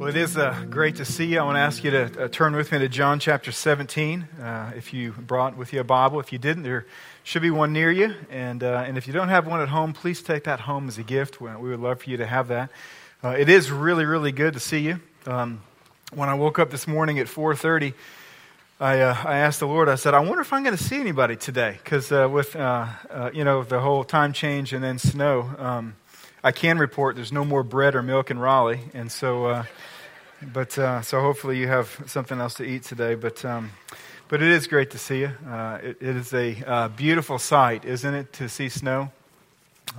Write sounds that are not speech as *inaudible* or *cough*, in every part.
Well, it is uh, great to see you. I want to ask you to uh, turn with me to John chapter 17. Uh, if you brought with you a Bible, if you didn't, there should be one near you. And, uh, and if you don't have one at home, please take that home as a gift. We would love for you to have that. Uh, it is really, really good to see you. Um, when I woke up this morning at 4:30, I, uh, I asked the Lord. I said, "I wonder if I'm going to see anybody today." Because with you know the whole time change and then snow. Um, I can report there's no more bread or milk in Raleigh, and so, uh, but uh, so hopefully you have something else to eat today. But um, but it is great to see you. Uh, it, it is a uh, beautiful sight, isn't it, to see snow?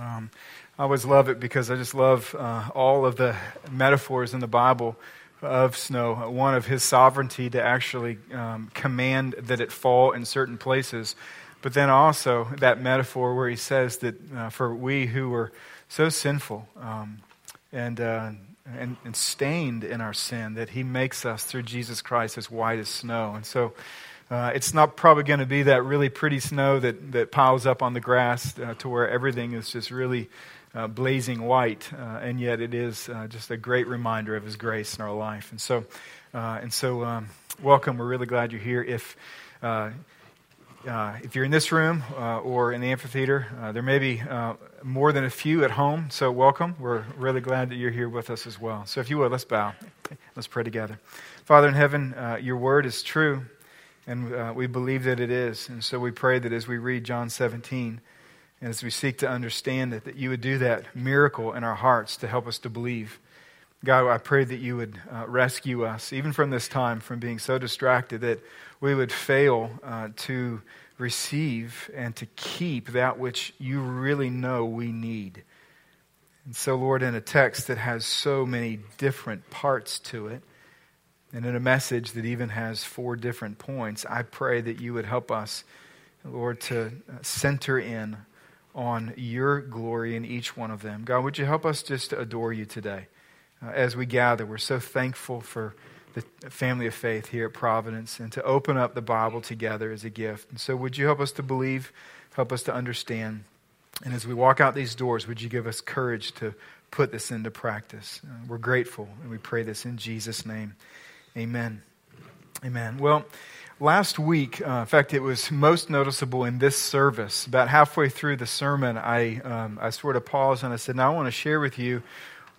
Um, I always love it because I just love uh, all of the metaphors in the Bible of snow. One of His sovereignty to actually um, command that it fall in certain places, but then also that metaphor where He says that uh, for we who were so sinful um, and, uh, and, and stained in our sin that He makes us through Jesus Christ as white as snow. And so uh, it's not probably going to be that really pretty snow that, that piles up on the grass uh, to where everything is just really uh, blazing white, uh, and yet it is uh, just a great reminder of His grace in our life. And so, and so um, welcome. We're really glad you're here. If uh, if you're in this room uh, or in the amphitheater, uh, there may be uh, more than a few at home, so welcome. We're really glad that you're here with us as well. So, if you would, let's bow. Let's pray together. Father in heaven, uh, your word is true, and uh, we believe that it is. And so, we pray that as we read John 17, and as we seek to understand it, that you would do that miracle in our hearts to help us to believe. God, I pray that you would rescue us, even from this time, from being so distracted that we would fail uh, to receive and to keep that which you really know we need. And so, Lord, in a text that has so many different parts to it, and in a message that even has four different points, I pray that you would help us, Lord, to uh, center in on your glory in each one of them. God, would you help us just to adore you today uh, as we gather? We're so thankful for the family of faith here at Providence and to open up the Bible together as a gift. And so, would you help us to believe, help us to understand? And as we walk out these doors, would you give us courage to put this into practice? Uh, we're grateful, and we pray this in Jesus' name. Amen. Amen. Well, last week, uh, in fact, it was most noticeable in this service. About halfway through the sermon, I, um, I sort of paused and I said, Now I want to share with you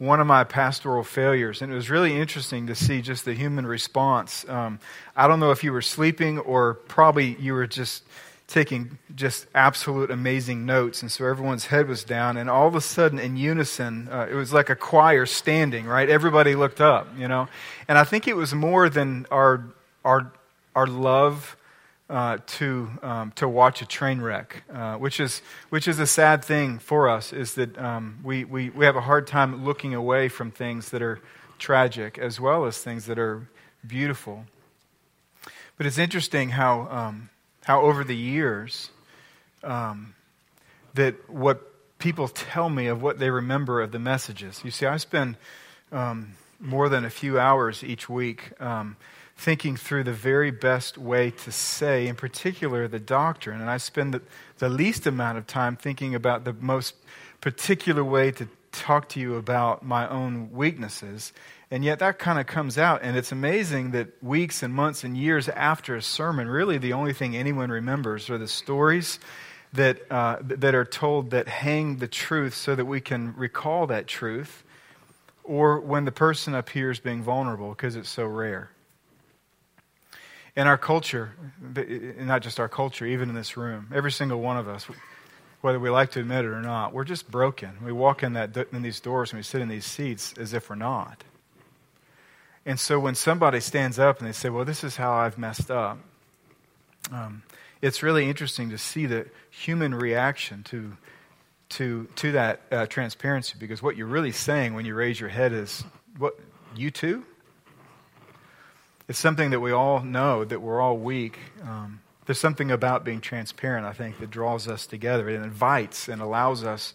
one of my pastoral failures. And it was really interesting to see just the human response. Um, I don't know if you were sleeping or probably you were just taking just absolute amazing notes. And so everyone's head was down. And all of a sudden, in unison, uh, it was like a choir standing, right? Everybody looked up, you know? And I think it was more than our, our, our love uh, to, um, to watch a train wreck, uh, which, is, which is a sad thing for us, is that um, we, we, we have a hard time looking away from things that are tragic as well as things that are beautiful. But it's interesting how, um, how over the years, um, that what people tell me of what they remember of the messages. You see, I spend um, more than a few hours each week um, thinking through the very best way to say, in particular, the doctrine. And I spend the, the least amount of time thinking about the most particular way to talk to you about my own weaknesses. And yet that kind of comes out. And it's amazing that weeks and months and years after a sermon, really the only thing anyone remembers are the stories that, uh, that are told that hang the truth so that we can recall that truth, or when the person appears being vulnerable because it's so rare. In our culture, not just our culture, even in this room, every single one of us, whether we like to admit it or not, we're just broken. We walk in, that, in these doors and we sit in these seats as if we're not. And so when somebody stands up and they say, Well, this is how I've messed up, um, it's really interesting to see the human reaction to, to, to that uh, transparency because what you're really saying when you raise your head is, What, you too? It's something that we all know that we're all weak. Um, there's something about being transparent, I think, that draws us together. It invites and allows us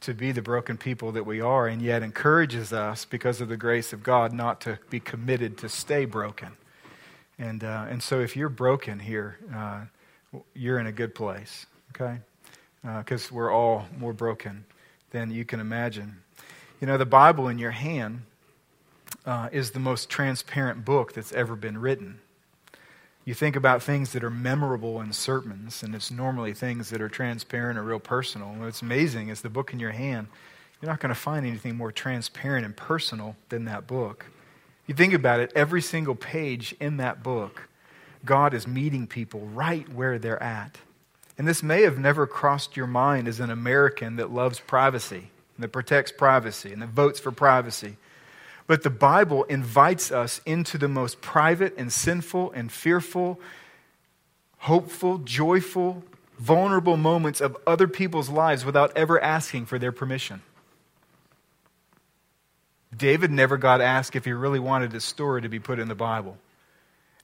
to be the broken people that we are, and yet encourages us, because of the grace of God, not to be committed to stay broken. And, uh, and so, if you're broken here, uh, you're in a good place, okay? Because uh, we're all more broken than you can imagine. You know, the Bible in your hand uh, is the most transparent book that's ever been written. You think about things that are memorable in sermons, and it's normally things that are transparent or real personal. what's amazing is the book in your hand, you're not going to find anything more transparent and personal than that book. You think about it, every single page in that book, God is meeting people right where they're at. And this may have never crossed your mind as an American that loves privacy, and that protects privacy, and that votes for privacy. But the Bible invites us into the most private and sinful and fearful, hopeful, joyful, vulnerable moments of other people's lives without ever asking for their permission. David never got asked if he really wanted his story to be put in the Bible.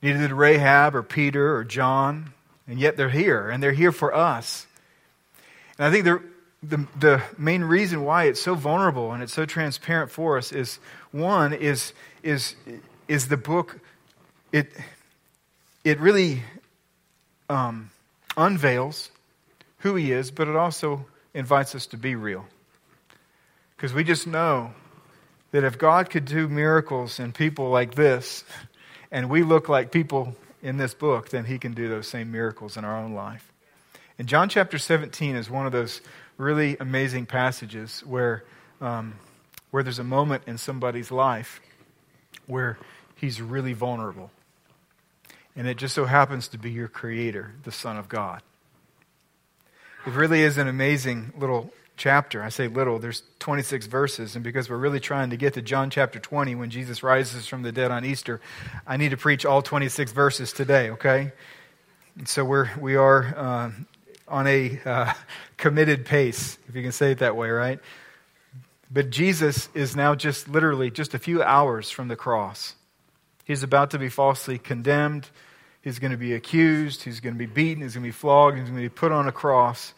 Neither did Rahab or Peter or John, and yet they're here, and they're here for us. And I think they're the, the main reason why it's so vulnerable and it's so transparent for us is one is is is the book it it really um, unveils who he is but it also invites us to be real. Because we just know that if god could do miracles in people like this *laughs* and we look like people in this book then he can do those same miracles in our own life. And john chapter 17 is one of those really amazing passages where, um, where there's a moment in somebody's life where he's really vulnerable. And it just so happens to be your creator, the Son of God. It really is an amazing little chapter. I say little, there's 26 verses. And because we're really trying to get to John chapter 20 when Jesus rises from the dead on Easter, I need to preach all 26 verses today, okay? And so we're, we are uh, on a uh, *laughs* committed pace, if you can say it that way, right? But Jesus is now just literally just a few hours from the cross. He's about to be falsely condemned. He's going to be accused. He's going to be beaten. He's going to be flogged. He's going to be put on a cross.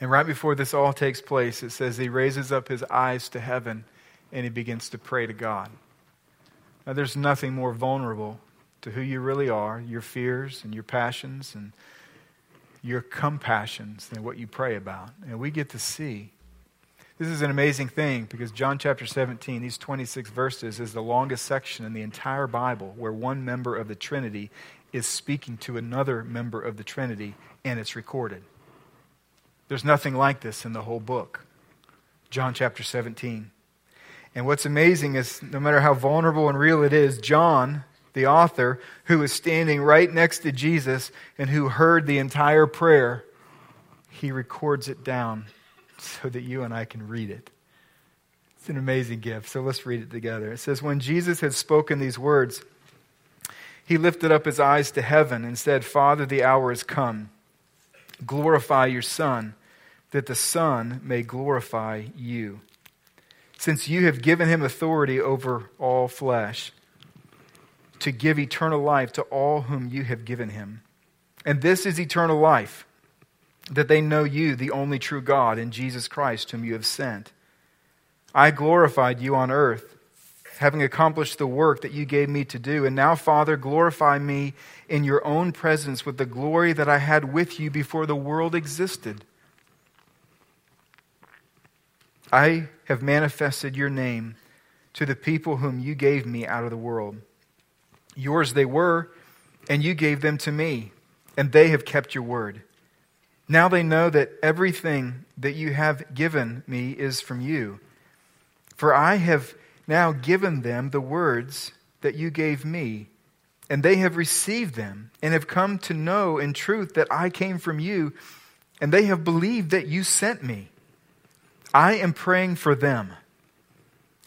And right before this all takes place, it says he raises up his eyes to heaven and he begins to pray to God. Now, there's nothing more vulnerable to who you really are, your fears and your passions and your compassions than what you pray about. And we get to see. This is an amazing thing because John chapter 17, these 26 verses, is the longest section in the entire Bible where one member of the Trinity is speaking to another member of the Trinity, and it's recorded. There's nothing like this in the whole book. John chapter 17. And what's amazing is no matter how vulnerable and real it is, John the author, who was standing right next to Jesus and who heard the entire prayer, he records it down so that you and I can read it. It's an amazing gift. So let's read it together. It says, When Jesus had spoken these words, he lifted up his eyes to heaven and said, Father, the hour is come. Glorify your Son, that the Son may glorify you. Since you have given him authority over all flesh to give eternal life to all whom you have given him. And this is eternal life, that they know you, the only true God, and Jesus Christ, whom you have sent. I glorified you on earth, having accomplished the work that you gave me to do. And now, Father, glorify me in your own presence with the glory that I had with you before the world existed. I have manifested your name to the people whom you gave me out of the world. Yours they were, and you gave them to me, and they have kept your word. Now they know that everything that you have given me is from you. For I have now given them the words that you gave me, and they have received them, and have come to know in truth that I came from you, and they have believed that you sent me. I am praying for them.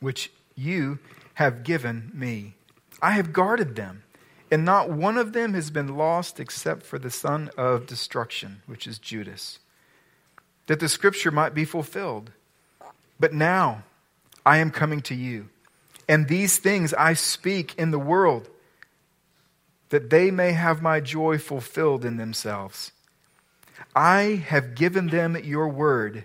which you have given me. I have guarded them, and not one of them has been lost except for the son of destruction, which is Judas, that the scripture might be fulfilled. But now I am coming to you, And these things I speak in the world, that they may have my joy fulfilled in themselves. I have given them your word,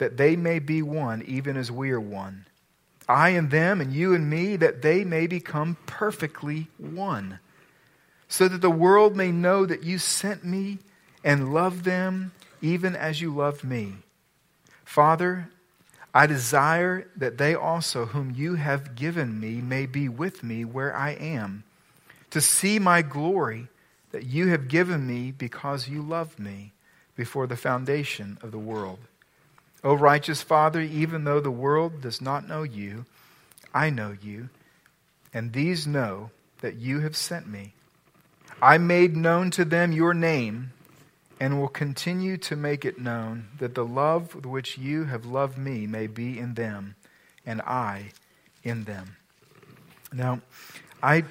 that they may be one, even as we are one. I and them, and you and me, that they may become perfectly one, so that the world may know that you sent me and love them even as you loved me. Father, I desire that they also, whom you have given me, may be with me where I am, to see my glory that you have given me because you loved me before the foundation of the world. O righteous Father, even though the world does not know you, I know you, and these know that you have sent me. I made known to them your name and will continue to make it known that the love with which you have loved me may be in them and I in them. Now, I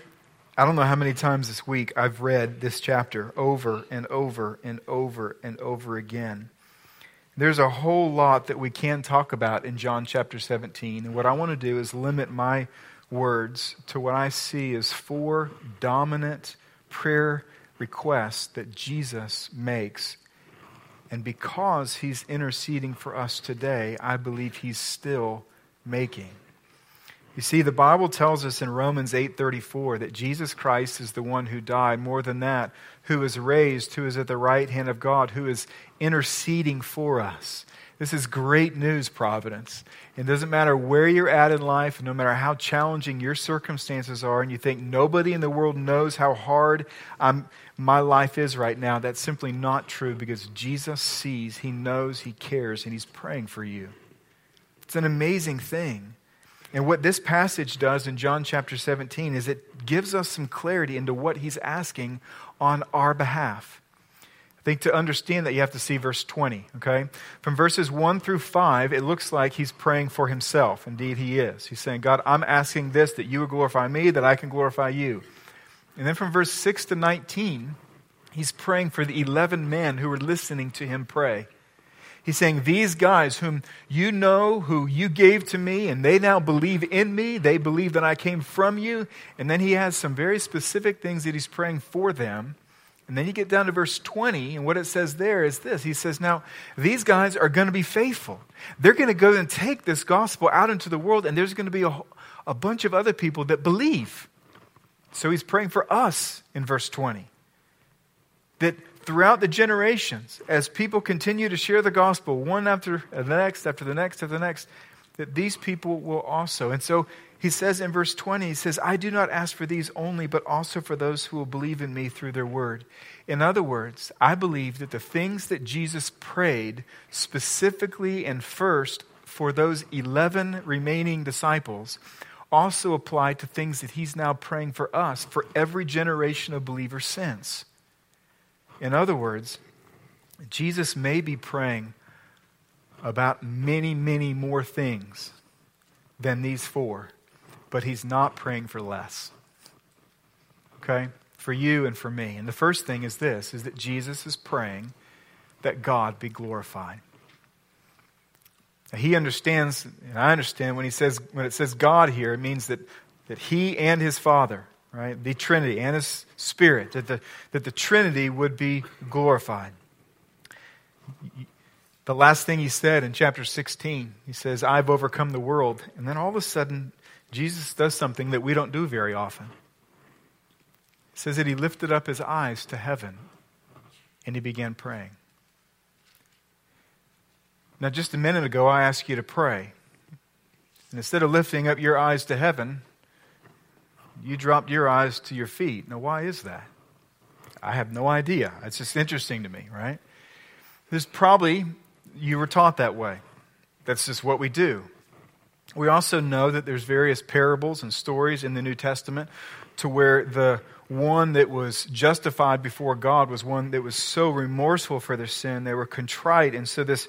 I don't know how many times this week I've read this chapter over and over and over and over again. There's a whole lot that we can talk about in John chapter 17. And what I want to do is limit my words to what I see as four dominant prayer requests that Jesus makes. And because he's interceding for us today, I believe he's still making. You see, the Bible tells us in Romans 8:34 that Jesus Christ is the one who died, more than that, who is raised, who is at the right hand of God, who is interceding for us. This is great news, Providence. It doesn't matter where you're at in life, no matter how challenging your circumstances are, and you think nobody in the world knows how hard I'm, my life is right now. That's simply not true because Jesus sees, He knows, He cares, and He's praying for you. It's an amazing thing. And what this passage does in John chapter 17 is it gives us some clarity into what He's asking on our behalf. I think to understand that, you have to see verse 20, okay? From verses 1 through 5, it looks like he's praying for himself. Indeed, he is. He's saying, God, I'm asking this that you would glorify me, that I can glorify you. And then from verse 6 to 19, he's praying for the 11 men who were listening to him pray. He's saying, These guys whom you know, who you gave to me, and they now believe in me, they believe that I came from you. And then he has some very specific things that he's praying for them. And then you get down to verse 20, and what it says there is this He says, Now, these guys are going to be faithful. They're going to go and take this gospel out into the world, and there's going to be a, a bunch of other people that believe. So he's praying for us in verse 20. That throughout the generations, as people continue to share the gospel, one after the next, after the next, after the next, that these people will also. And so he says in verse 20, he says, I do not ask for these only, but also for those who will believe in me through their word. In other words, I believe that the things that Jesus prayed specifically and first for those 11 remaining disciples also apply to things that he's now praying for us for every generation of believers since. In other words, Jesus may be praying about many, many more things than these four but he's not praying for less. Okay? For you and for me. And the first thing is this is that Jesus is praying that God be glorified. He understands, and I understand when he says when it says God here, it means that, that he and his Father, right, the Trinity and his Spirit, that the, that the Trinity would be glorified. The last thing he said in chapter 16, he says, I've overcome the world. And then all of a sudden, Jesus does something that we don't do very often. It says that he lifted up his eyes to heaven and he began praying. Now, just a minute ago, I asked you to pray. And instead of lifting up your eyes to heaven, you dropped your eyes to your feet. Now, why is that? I have no idea. It's just interesting to me, right? This probably you were taught that way. That's just what we do. We also know that there's various parables and stories in the New Testament to where the one that was justified before God was one that was so remorseful for their sin, they were contrite. And so this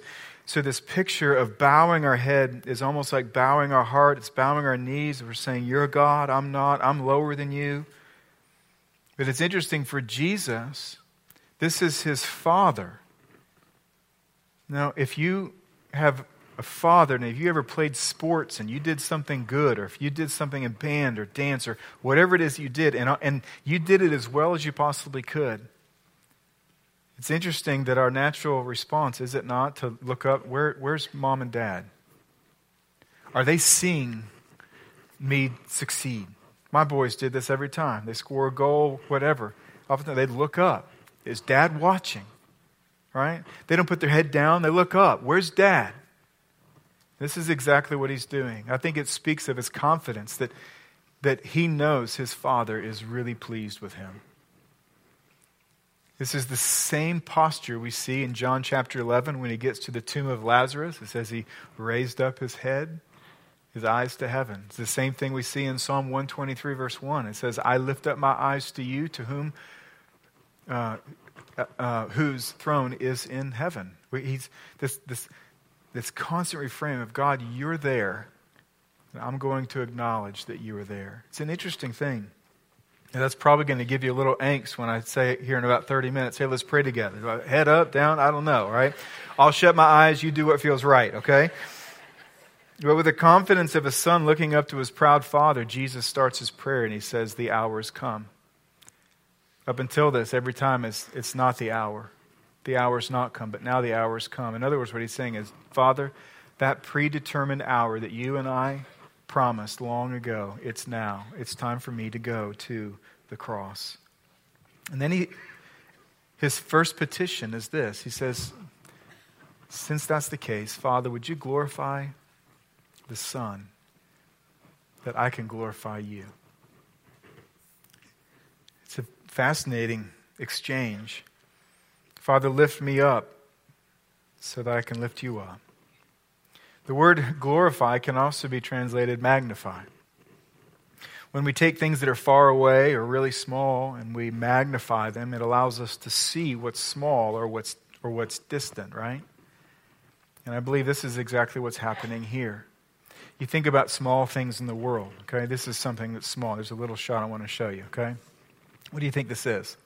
so this picture of bowing our head is almost like bowing our heart. It's bowing our knees. We're saying, You're God, I'm not, I'm lower than you. But it's interesting for Jesus, this is his father. Now, if you have a father, and if you ever played sports and you did something good, or if you did something in band or dance or whatever it is you did, and, and you did it as well as you possibly could, it's interesting that our natural response, is it not, to look up where, where's mom and dad? Are they seeing me succeed? My boys did this every time. They score a goal, whatever. Often they'd look up. Is dad watching? Right? They don't put their head down, they look up. Where's dad? This is exactly what he's doing. I think it speaks of his confidence that, that he knows his father is really pleased with him. This is the same posture we see in John chapter 11 when he gets to the tomb of Lazarus. It says he raised up his head, his eyes to heaven. It's the same thing we see in Psalm 123, verse 1. It says, I lift up my eyes to you, to whom, uh, uh, whose throne is in heaven. He's, this, this, this constant refrain of God, you're there. I'm going to acknowledge that you are there. It's an interesting thing. And that's probably going to give you a little angst when I say it here in about 30 minutes. Hey, let's pray together. Head up, down, I don't know, right? I'll shut my eyes, you do what feels right, okay? But with the confidence of a son looking up to his proud father, Jesus starts his prayer and he says, The hour has come. Up until this, every time it's, it's not the hour. The hour's not come, but now the hour's come. In other words, what he's saying is, Father, that predetermined hour that you and I promised long ago. It's now. It's time for me to go to the cross. And then he, his first petition is this He says, Since that's the case, Father, would you glorify the Son that I can glorify you? It's a fascinating exchange. Father, lift me up so that I can lift you up. The word glorify can also be translated magnify. When we take things that are far away or really small and we magnify them, it allows us to see what's small or what's, or what's distant, right? And I believe this is exactly what's happening here. You think about small things in the world, okay? This is something that's small. There's a little shot I want to show you, okay? What do you think this is?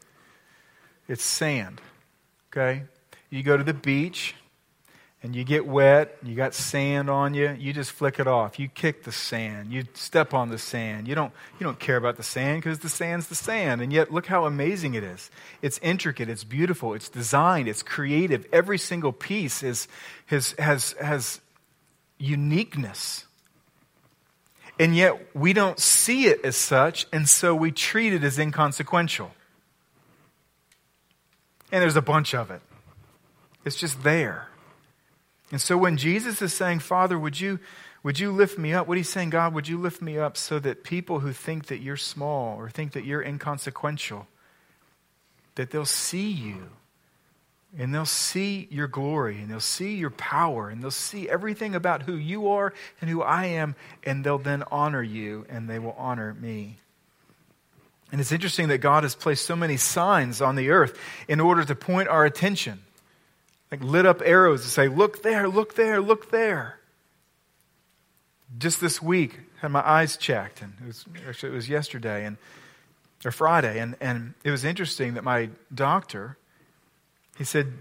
It's sand, okay? You go to the beach, and you get wet, you got sand on you, you just flick it off. You kick the sand, you step on the sand. You don't, you don't care about the sand because the sand's the sand. And yet, look how amazing it is. It's intricate, it's beautiful, it's designed, it's creative. Every single piece is, has, has, has uniqueness. And yet, we don't see it as such, and so we treat it as inconsequential. And there's a bunch of it, it's just there. And so when Jesus is saying, Father, would you, would you lift me up? What he's saying, God, would you lift me up so that people who think that you're small or think that you're inconsequential, that they'll see you and they'll see your glory and they'll see your power and they'll see everything about who you are and who I am, and they'll then honor you and they will honor me. And it's interesting that God has placed so many signs on the earth in order to point our attention like lit up arrows to say, look there, look there, look there. Just this week, had my eyes checked, and it was actually it was yesterday and or Friday, and, and it was interesting that my doctor, he said,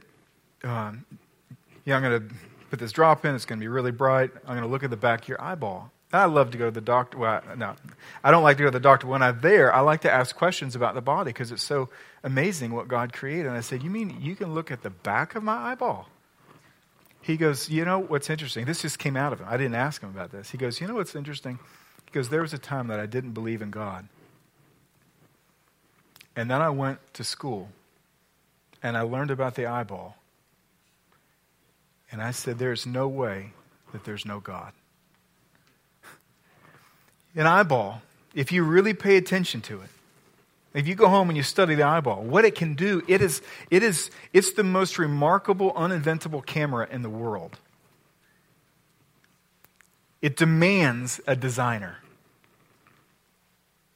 um, "Yeah, I'm going to put this drop in. It's going to be really bright. I'm going to look at the back of your eyeball." I love to go to the doctor. Well, no, I don't like to go to the doctor when I'm there. I like to ask questions about the body because it's so amazing what God created. And I said, You mean you can look at the back of my eyeball? He goes, You know what's interesting? This just came out of him. I didn't ask him about this. He goes, You know what's interesting? He goes, There was a time that I didn't believe in God. And then I went to school and I learned about the eyeball. And I said, There's no way that there's no God. An eyeball, if you really pay attention to it, if you go home and you study the eyeball, what it can do, it is, it is, it's the most remarkable, uninventable camera in the world. It demands a designer.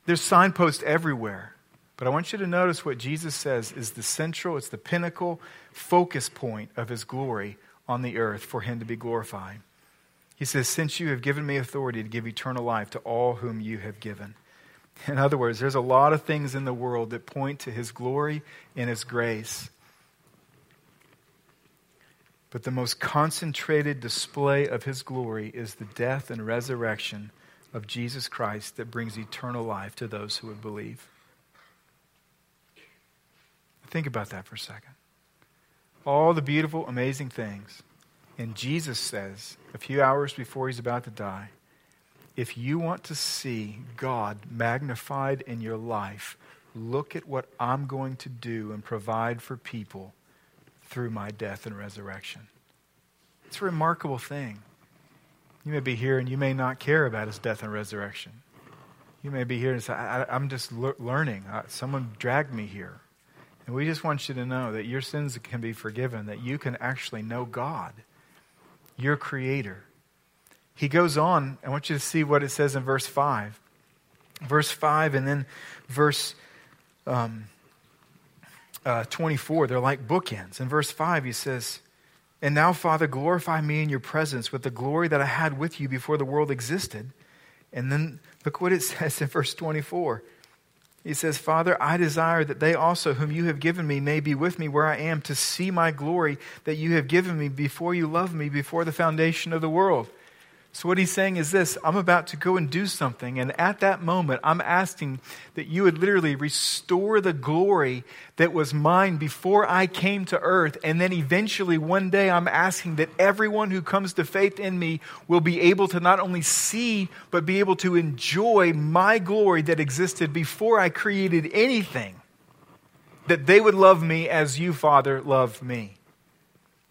There's signposts everywhere. But I want you to notice what Jesus says is the central, it's the pinnacle focus point of his glory on the earth for him to be glorified. He says, Since you have given me authority to give eternal life to all whom you have given. *laughs* In other words, there's a lot of things in the world that point to his glory and his grace. But the most concentrated display of his glory is the death and resurrection of Jesus Christ that brings eternal life to those who would believe. Think about that for a second. All the beautiful, amazing things. And Jesus says, a few hours before he's about to die, if you want to see God magnified in your life, look at what I'm going to do and provide for people through my death and resurrection. It's a remarkable thing. You may be here and you may not care about his death and resurrection. You may be here and say, I, am just le- learning. Uh, someone dragged me here. And we just want you to know that your sins can be forgiven, that you can actually know God, your Creator. He goes on, I want you to see what it says in verse 5. Verse 5 and then verse um, uh, 24, they're like bookends. In verse 5, he says, And now, Father, glorify me in your presence with the glory that I had with you before the world existed. And then look what it *laughs* says in verse 24. He says, Father, I desire that they also, whom you have given me, may be with me where I am to see my glory that you have given me before you loved me, before the foundation of the world. So, what he's saying is this I'm about to go and do something, and at that moment, I'm asking that you would literally restore the glory that was mine before I came to earth. And then eventually, one day, I'm asking that everyone who comes to faith in me will be able to not only see, but be able to enjoy my glory that existed before I created anything. That they would love me as you, Father, love me.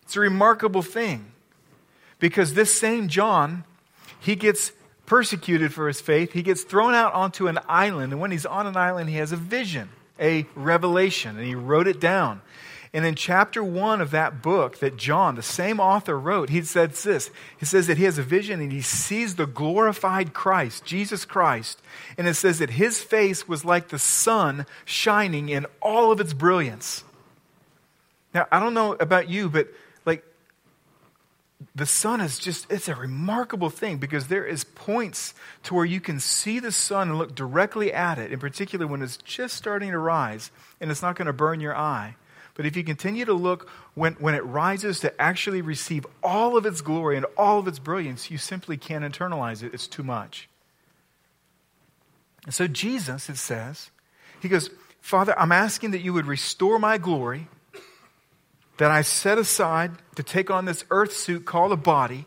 It's a remarkable thing because this same John he gets persecuted for his faith. He gets thrown out onto an island. And when he's on an island, he has a vision, a revelation, and he wrote it down. And in chapter one of that book that John, the same author, wrote, he says this. He says that he has a vision and he sees the glorified Christ, Jesus Christ. And it says that his face was like the sun shining in all of its brilliance. Now, I don't know about you, but the sun is just it's a remarkable thing because there is points to where you can see the sun and look directly at it in particular when it's just starting to rise and it's not going to burn your eye. But if you continue to look when, when it rises to actually receive all of its glory and all of its brilliance you simply can't internalize it. It's too much. And so jesus it says he goes father i'm asking that you would restore my glory that I set aside to take on this earth suit called a body.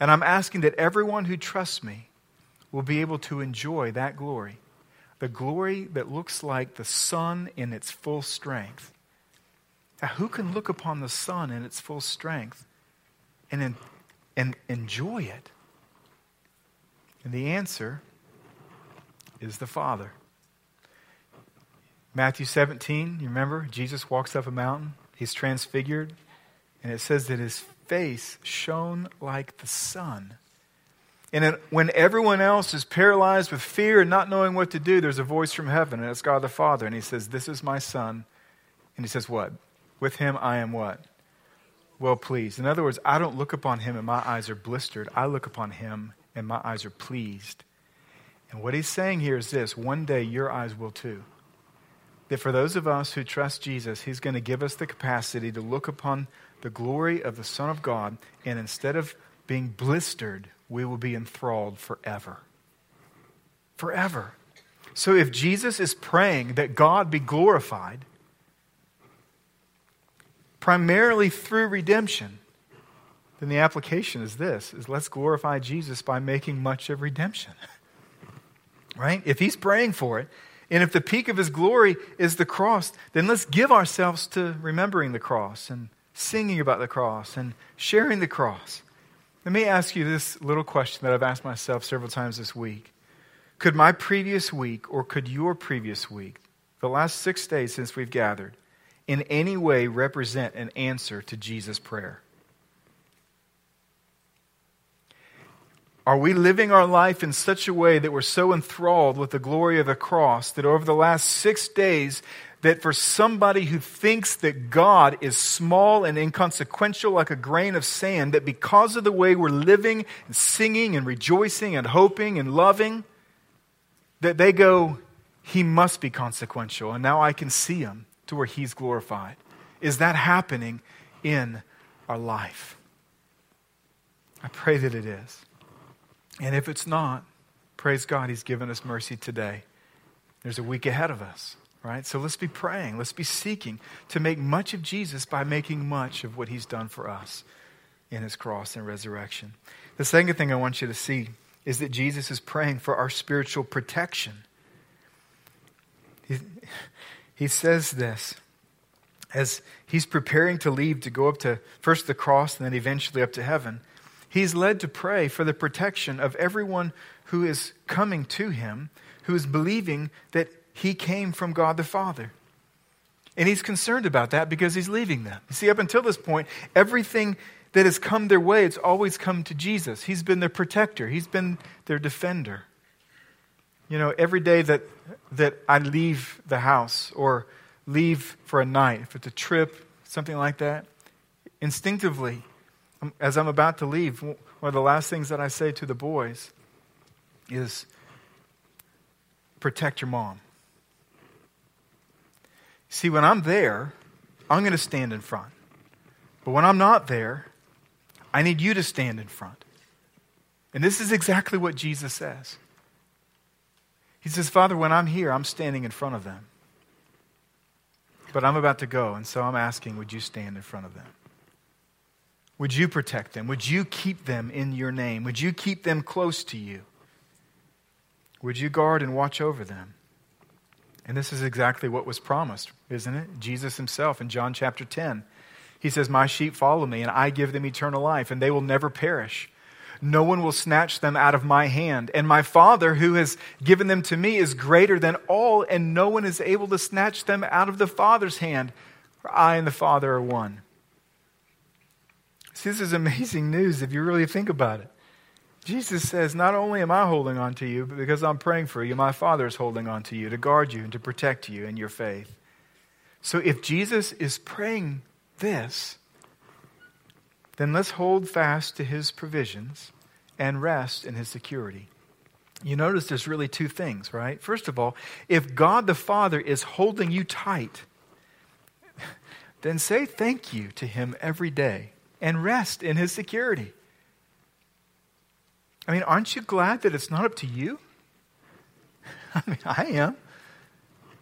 And I'm asking that everyone who trusts me will be able to enjoy that glory. The glory that looks like the sun in its full strength. Now, who can look upon the sun in its full strength and, and enjoy it? And the answer is the Father. Matthew 17, you remember? Jesus walks up a mountain. He's transfigured, and it says that his face shone like the sun. And when everyone else is paralyzed with fear and not knowing what to do, there's a voice from heaven, and it's God the Father. And he says, This is my son. And he says, What? With him I am what? Well pleased. In other words, I don't look upon him and my eyes are blistered. I look upon him and my eyes are pleased. And what he's saying here is this one day your eyes will too that for those of us who trust Jesus, He's going to give us the capacity to look upon the glory of the Son of God, and instead of being blistered, we will be enthralled forever. Forever. So if Jesus is praying that God be glorified, primarily through redemption, then the application is this is let's glorify Jesus by making much of redemption. *laughs* right? If he's praying for it, and if the peak of his glory is the cross, then let's give ourselves to remembering the cross and singing about the cross and sharing the cross. Let me ask you this little question that I've asked myself several times this week. Could my previous week or could your previous week, the last six days since we've gathered, in any way represent an answer to Jesus' prayer? Are we living our life in such a way that we're so enthralled with the glory of the cross that over the last six days, that for somebody who thinks that God is small and inconsequential like a grain of sand, that because of the way we're living and singing and rejoicing and hoping and loving, that they go, He must be consequential, and now I can see Him to where He's glorified. Is that happening in our life? I pray that it is. And if it's not, praise God, He's given us mercy today. There's a week ahead of us, right? So let's be praying, let's be seeking to make much of Jesus by making much of what He's done for us in His cross and resurrection. The second thing I want you to see is that Jesus is praying for our spiritual protection. He, he says this as he's preparing to leave to go up to first the cross and then eventually up to heaven. He's led to pray for the protection of everyone who is coming to him, who is believing that he came from God the Father. And he's concerned about that because he's leaving them. You see, up until this point, everything that has come their way, it's always come to Jesus. He's been their protector, He's been their defender. You know, every day that, that I leave the house or leave for a night, if it's a trip, something like that, instinctively, as I'm about to leave, one of the last things that I say to the boys is protect your mom. See, when I'm there, I'm going to stand in front. But when I'm not there, I need you to stand in front. And this is exactly what Jesus says. He says, Father, when I'm here, I'm standing in front of them. But I'm about to go, and so I'm asking, would you stand in front of them? Would you protect them? Would you keep them in your name? Would you keep them close to you? Would you guard and watch over them? And this is exactly what was promised, isn't it? Jesus himself in John chapter 10 he says, My sheep follow me, and I give them eternal life, and they will never perish. No one will snatch them out of my hand. And my Father, who has given them to me, is greater than all, and no one is able to snatch them out of the Father's hand. For I and the Father are one. This is amazing news if you really think about it. Jesus says, Not only am I holding on to you, but because I'm praying for you, my Father is holding on to you to guard you and to protect you in your faith. So if Jesus is praying this, then let's hold fast to his provisions and rest in his security. You notice there's really two things, right? First of all, if God the Father is holding you tight, *laughs* then say thank you to him every day and rest in his security. I mean, aren't you glad that it's not up to you? *laughs* I mean, I am.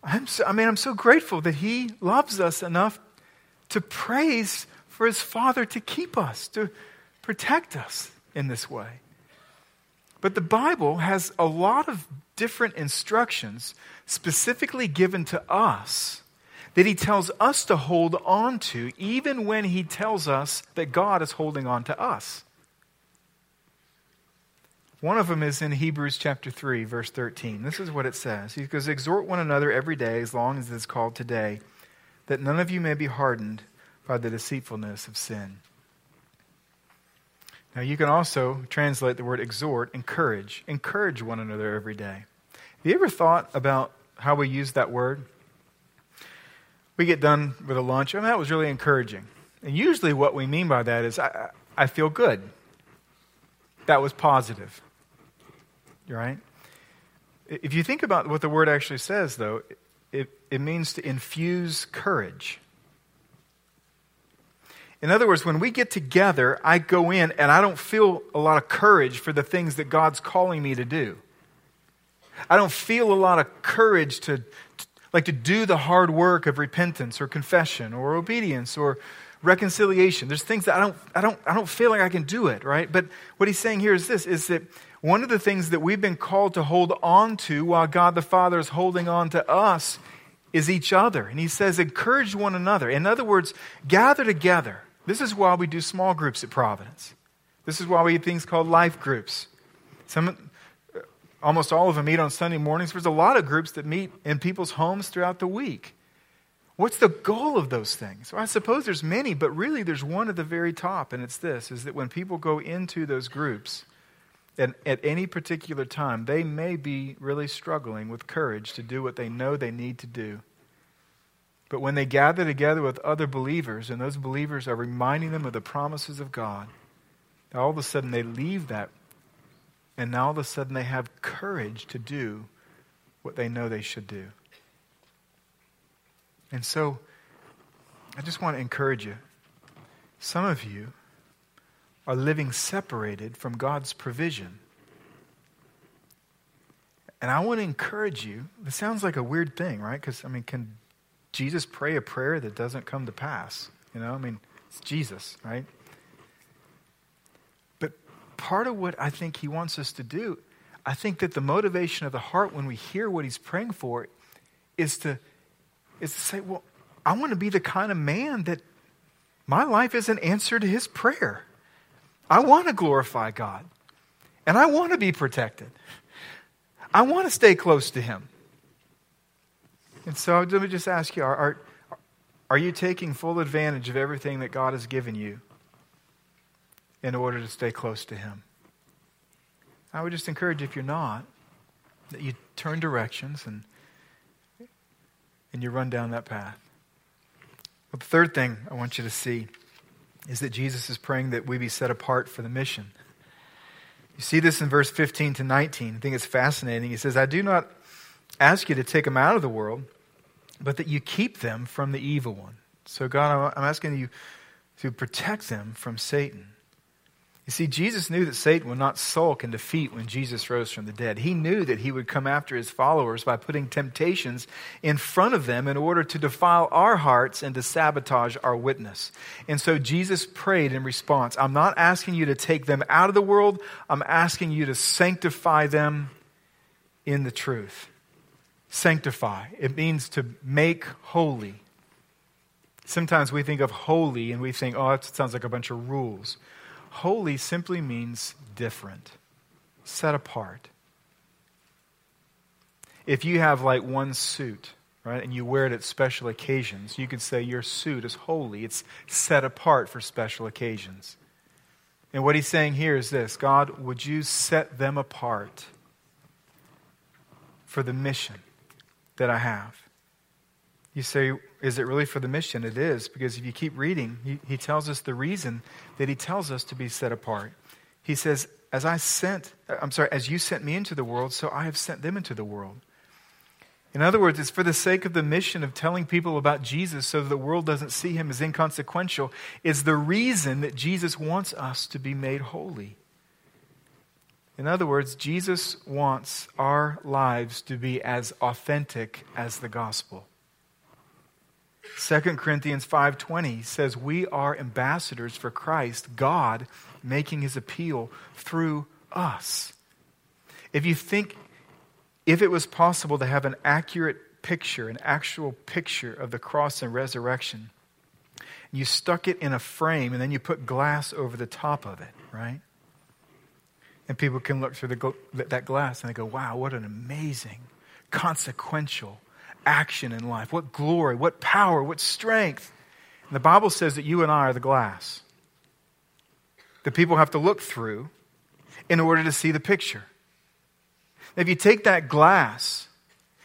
I'm so, I mean, I'm so grateful that he loves us enough to praise for his Father to keep us, to protect us in this way. But the Bible has a lot of different instructions specifically given to us that he tells us to hold on to, even when he tells us that God is holding on to us. One of them is in Hebrews chapter 3, verse 13. This is what it says. He goes, Exhort one another every day, as long as it is called today that none of you may be hardened by the deceitfulness of sin. Now, you can also translate the word exhort, encourage. Encourage one another every day. Have you ever thought about how we use that word? We get done with a lunch. I mean, that was really encouraging. And usually, what we mean by that is, I, I feel good. That was positive. Right? If you think about what the word actually says, though, it, it means to infuse courage. In other words, when we get together, I go in and I don't feel a lot of courage for the things that God's calling me to do. I don't feel a lot of courage to like to do the hard work of repentance or confession or obedience or reconciliation. There's things that I don't, I don't, I don't feel like I can do it, right? But what he's saying here is this, is that one of the things that we've been called to hold on to while God the Father is holding on to us is each other. And he says, encourage one another. In other words, gather together. This is why we do small groups at Providence. This is why we have things called life groups. Some, almost all of them meet on Sunday mornings. There's a lot of groups that meet in people's homes throughout the week. What's the goal of those things? Well, I suppose there's many, but really there's one at the very top, and it's this is that when people go into those groups, and at any particular time, they may be really struggling with courage to do what they know they need to do. But when they gather together with other believers, and those believers are reminding them of the promises of God, all of a sudden they leave that, and now all of a sudden they have courage to do what they know they should do. And so, I just want to encourage you. Some of you are living separated from God's provision. And I want to encourage you. This sounds like a weird thing, right? Because, I mean, can Jesus pray a prayer that doesn't come to pass? You know, I mean, it's Jesus, right? Part of what I think he wants us to do, I think that the motivation of the heart when we hear what he's praying for is to, is to say, well, I want to be the kind of man that my life is an answer to his prayer. I want to glorify God. And I want to be protected. I want to stay close to Him. And so let me just ask you are, are, are you taking full advantage of everything that God has given you in order to stay close to Him? I would just encourage if you're not, that you turn directions and, and you run down that path. Well, the third thing I want you to see is that Jesus is praying that we be set apart for the mission. You see this in verse 15 to 19. I think it's fascinating. He says, I do not ask you to take them out of the world, but that you keep them from the evil one. So, God, I'm asking you to protect them from Satan. You see, Jesus knew that Satan would not sulk in defeat when Jesus rose from the dead. He knew that he would come after his followers by putting temptations in front of them in order to defile our hearts and to sabotage our witness. And so Jesus prayed in response I'm not asking you to take them out of the world, I'm asking you to sanctify them in the truth. Sanctify, it means to make holy. Sometimes we think of holy and we think, oh, that sounds like a bunch of rules. Holy simply means different, set apart. If you have like one suit, right, and you wear it at special occasions, you could say your suit is holy. It's set apart for special occasions. And what he's saying here is this God, would you set them apart for the mission that I have? You say, is it really for the mission? It is, because if you keep reading, he, he tells us the reason that he tells us to be set apart. He says, As I sent, uh, I'm sorry, as you sent me into the world, so I have sent them into the world. In other words, it's for the sake of the mission of telling people about Jesus so that the world doesn't see him as inconsequential, is the reason that Jesus wants us to be made holy. In other words, Jesus wants our lives to be as authentic as the gospel. 2 Corinthians 5:20 says we are ambassadors for Christ, God making his appeal through us. If you think if it was possible to have an accurate picture, an actual picture of the cross and resurrection, you stuck it in a frame and then you put glass over the top of it, right? And people can look through the, that glass and they go, wow, what an amazing, consequential, action in life, what glory, what power, what strength. And the Bible says that you and I are the glass that people have to look through in order to see the picture. If you take that glass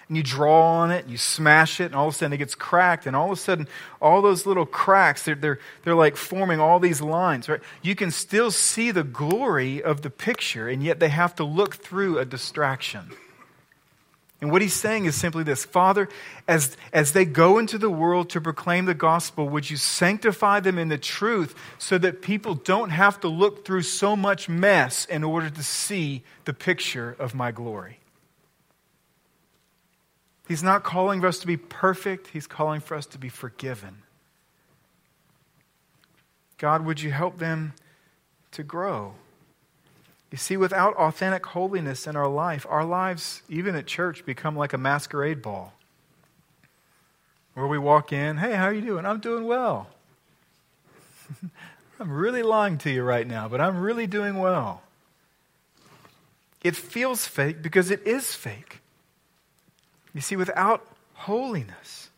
and you draw on it and you smash it and all of a sudden it gets cracked and all of a sudden all those little cracks they're, they're, they're like forming all these lines right you can still see the glory of the picture and yet they have to look through a distraction and what he's saying is simply this Father, as, as they go into the world to proclaim the gospel, would you sanctify them in the truth so that people don't have to look through so much mess in order to see the picture of my glory? He's not calling for us to be perfect, he's calling for us to be forgiven. God, would you help them to grow? You see, without authentic holiness in our life, our lives, even at church, become like a masquerade ball. Where we walk in, hey, how are you doing? I'm doing well. *laughs* I'm really lying to you right now, but I'm really doing well. It feels fake because it is fake. You see, without holiness,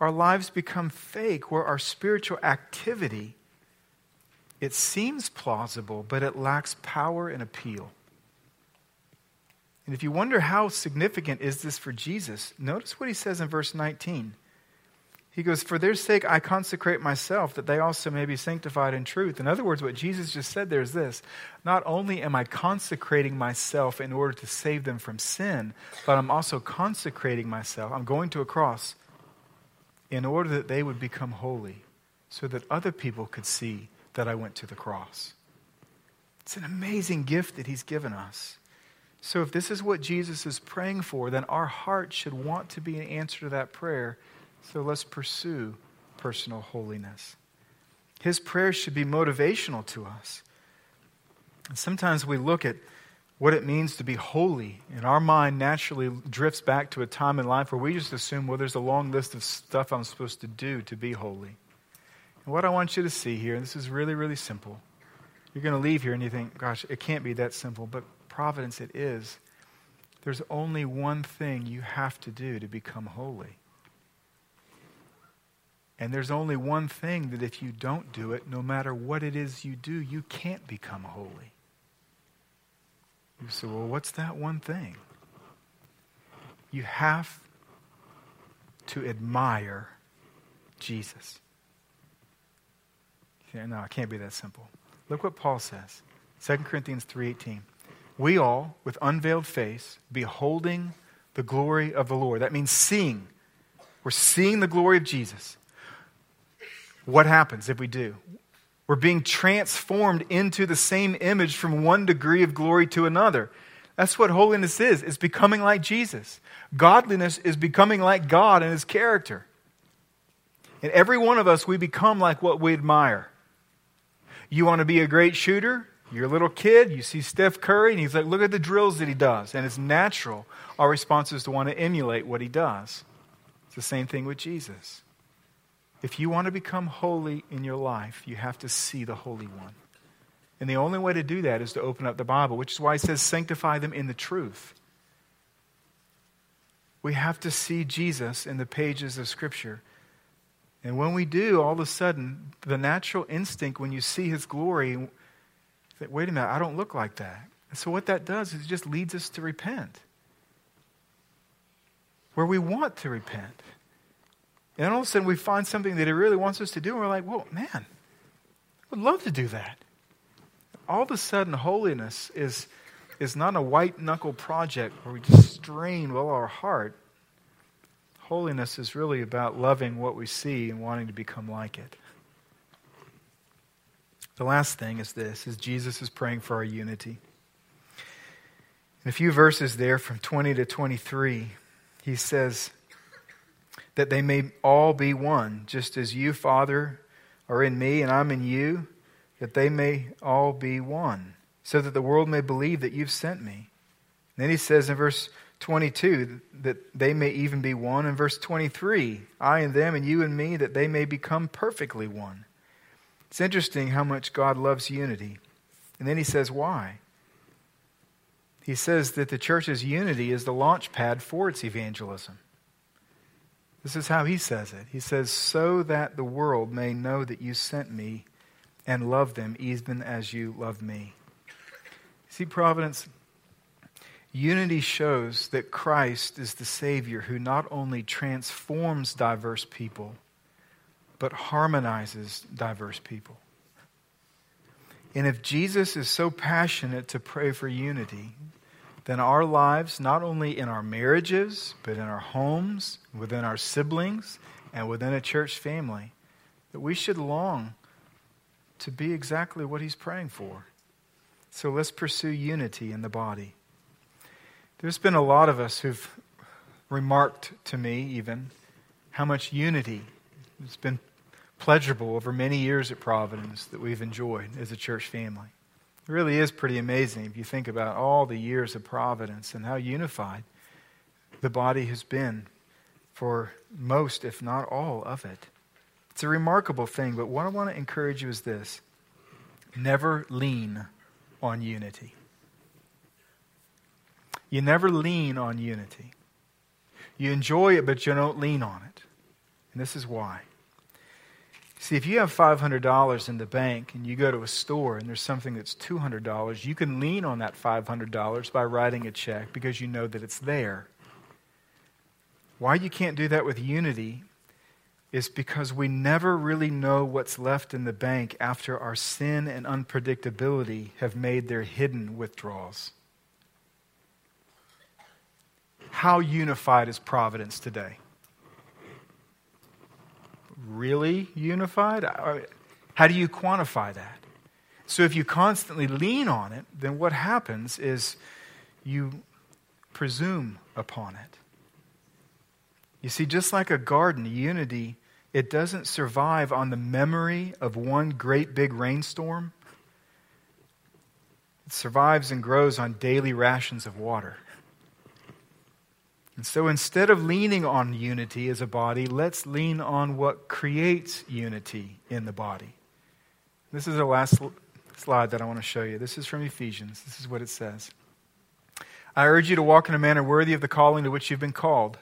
our lives become fake where our spiritual activity it seems plausible, but it lacks power and appeal. And if you wonder how significant is this for Jesus, notice what he says in verse 19. He goes, For their sake I consecrate myself, that they also may be sanctified in truth. In other words, what Jesus just said there is this Not only am I consecrating myself in order to save them from sin, but I'm also consecrating myself. I'm going to a cross in order that they would become holy, so that other people could see that I went to the cross. It's an amazing gift that He's given us. So, if this is what Jesus is praying for, then our heart should want to be an answer to that prayer. So, let's pursue personal holiness. His prayers should be motivational to us. And sometimes we look at what it means to be holy, and our mind naturally drifts back to a time in life where we just assume, well, there's a long list of stuff I'm supposed to do to be holy. And what I want you to see here, and this is really, really simple. You're going to leave here and you think, gosh, it can't be that simple, but providence it is. There's only one thing you have to do to become holy. And there's only one thing that if you don't do it, no matter what it is you do, you can't become holy. You say, well, what's that one thing? You have to admire Jesus. No, it can't be that simple. Look what Paul says. 2 Corinthians 3:18. We all with unveiled face beholding the glory of the Lord. That means seeing. We're seeing the glory of Jesus. What happens if we do? We're being transformed into the same image from one degree of glory to another. That's what holiness is. It's becoming like Jesus. Godliness is becoming like God and his character. And every one of us, we become like what we admire. You want to be a great shooter? You're a little kid, you see Steph Curry, and he's like, look at the drills that he does. And it's natural. Our response is to want to emulate what he does. It's the same thing with Jesus. If you want to become holy in your life, you have to see the Holy One. And the only way to do that is to open up the Bible, which is why he says, sanctify them in the truth. We have to see Jesus in the pages of Scripture. And when we do, all of a sudden, the natural instinct when you see his glory, that wait a minute, I don't look like that. And so what that does is it just leads us to repent. Where we want to repent. And all of a sudden we find something that he really wants us to do, and we're like, whoa, man, I would love to do that. All of a sudden, holiness is, is not a white knuckle project where we just strain all our heart Holiness is really about loving what we see and wanting to become like it. The last thing is this is Jesus is praying for our unity. In a few verses there from 20 to 23, he says that they may all be one, just as you, Father, are in me and I'm in you, that they may all be one, so that the world may believe that you've sent me. And then he says in verse 22 that they may even be one. In verse 23, I and them and you and me, that they may become perfectly one. It's interesting how much God loves unity. And then he says, why? He says that the church's unity is the launch pad for its evangelism. This is how he says it. He says, so that the world may know that you sent me and love them even as you love me. See, Providence, Unity shows that Christ is the Savior who not only transforms diverse people, but harmonizes diverse people. And if Jesus is so passionate to pray for unity, then our lives, not only in our marriages, but in our homes, within our siblings, and within a church family, that we should long to be exactly what he's praying for. So let's pursue unity in the body. There's been a lot of us who've remarked to me, even, how much unity has been pleasurable over many years at Providence that we've enjoyed as a church family. It really is pretty amazing if you think about all the years of Providence and how unified the body has been for most, if not all, of it. It's a remarkable thing, but what I want to encourage you is this never lean on unity. You never lean on unity. You enjoy it, but you don't lean on it. And this is why. See, if you have $500 in the bank and you go to a store and there's something that's $200, you can lean on that $500 by writing a check because you know that it's there. Why you can't do that with unity is because we never really know what's left in the bank after our sin and unpredictability have made their hidden withdrawals. How unified is Providence today? really unified? How do you quantify that? So if you constantly lean on it, then what happens is you presume upon it. You see, just like a garden, unity, it doesn't survive on the memory of one great big rainstorm. It survives and grows on daily rations of water. And so instead of leaning on unity as a body, let's lean on what creates unity in the body. This is the last slide that I want to show you. This is from Ephesians. This is what it says I urge you to walk in a manner worthy of the calling to which you've been called.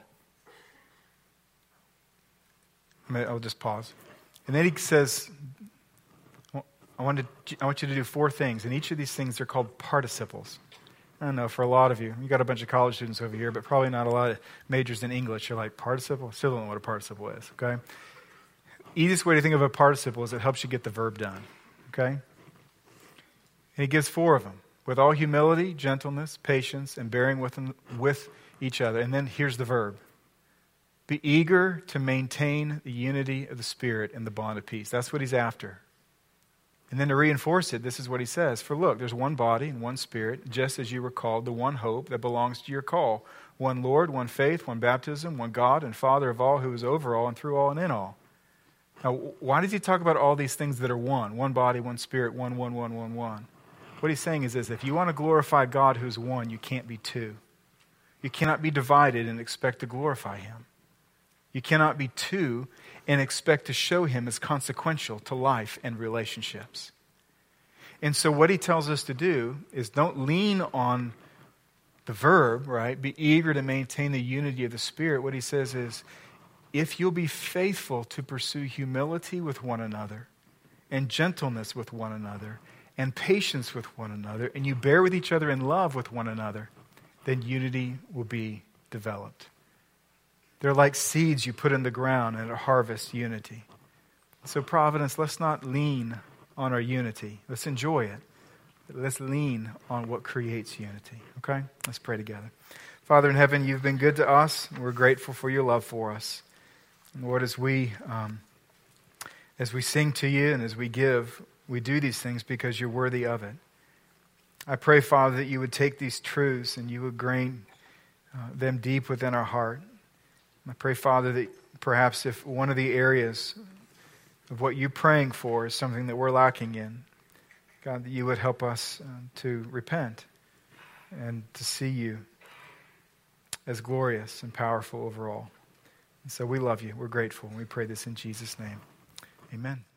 I'll just pause. And then he says, I want, to, I want you to do four things, and each of these things are called participles. I don't know, for a lot of you, you got a bunch of college students over here, but probably not a lot of majors in English. You're like, participle? Still don't know what a participle is, okay? Easiest way to think of a participle is it helps you get the verb done, okay? And he gives four of them with all humility, gentleness, patience, and bearing with, them, with each other. And then here's the verb be eager to maintain the unity of the Spirit and the bond of peace. That's what he's after. And then to reinforce it, this is what he says For look, there's one body and one spirit, just as you were called, the one hope that belongs to your call. One Lord, one faith, one baptism, one God and Father of all, who is over all and through all and in all. Now, why does he talk about all these things that are one? One body, one spirit, one, one, one, one, one. What he's saying is this if you want to glorify God who's one, you can't be two. You cannot be divided and expect to glorify him. You cannot be two and expect to show him as consequential to life and relationships. And so, what he tells us to do is don't lean on the verb, right? Be eager to maintain the unity of the Spirit. What he says is, if you'll be faithful to pursue humility with one another, and gentleness with one another, and patience with one another, and you bear with each other in love with one another, then unity will be developed. They're like seeds you put in the ground and it harvests unity. So, Providence, let's not lean on our unity. Let's enjoy it. Let's lean on what creates unity. Okay? Let's pray together. Father in heaven, you've been good to us. We're grateful for your love for us. And Lord, as we, um, as we sing to you and as we give, we do these things because you're worthy of it. I pray, Father, that you would take these truths and you would grain uh, them deep within our heart. I pray, Father, that perhaps if one of the areas of what you're praying for is something that we're lacking in, God, that you would help us uh, to repent and to see you as glorious and powerful overall. And so we love you. We're grateful. And we pray this in Jesus' name. Amen.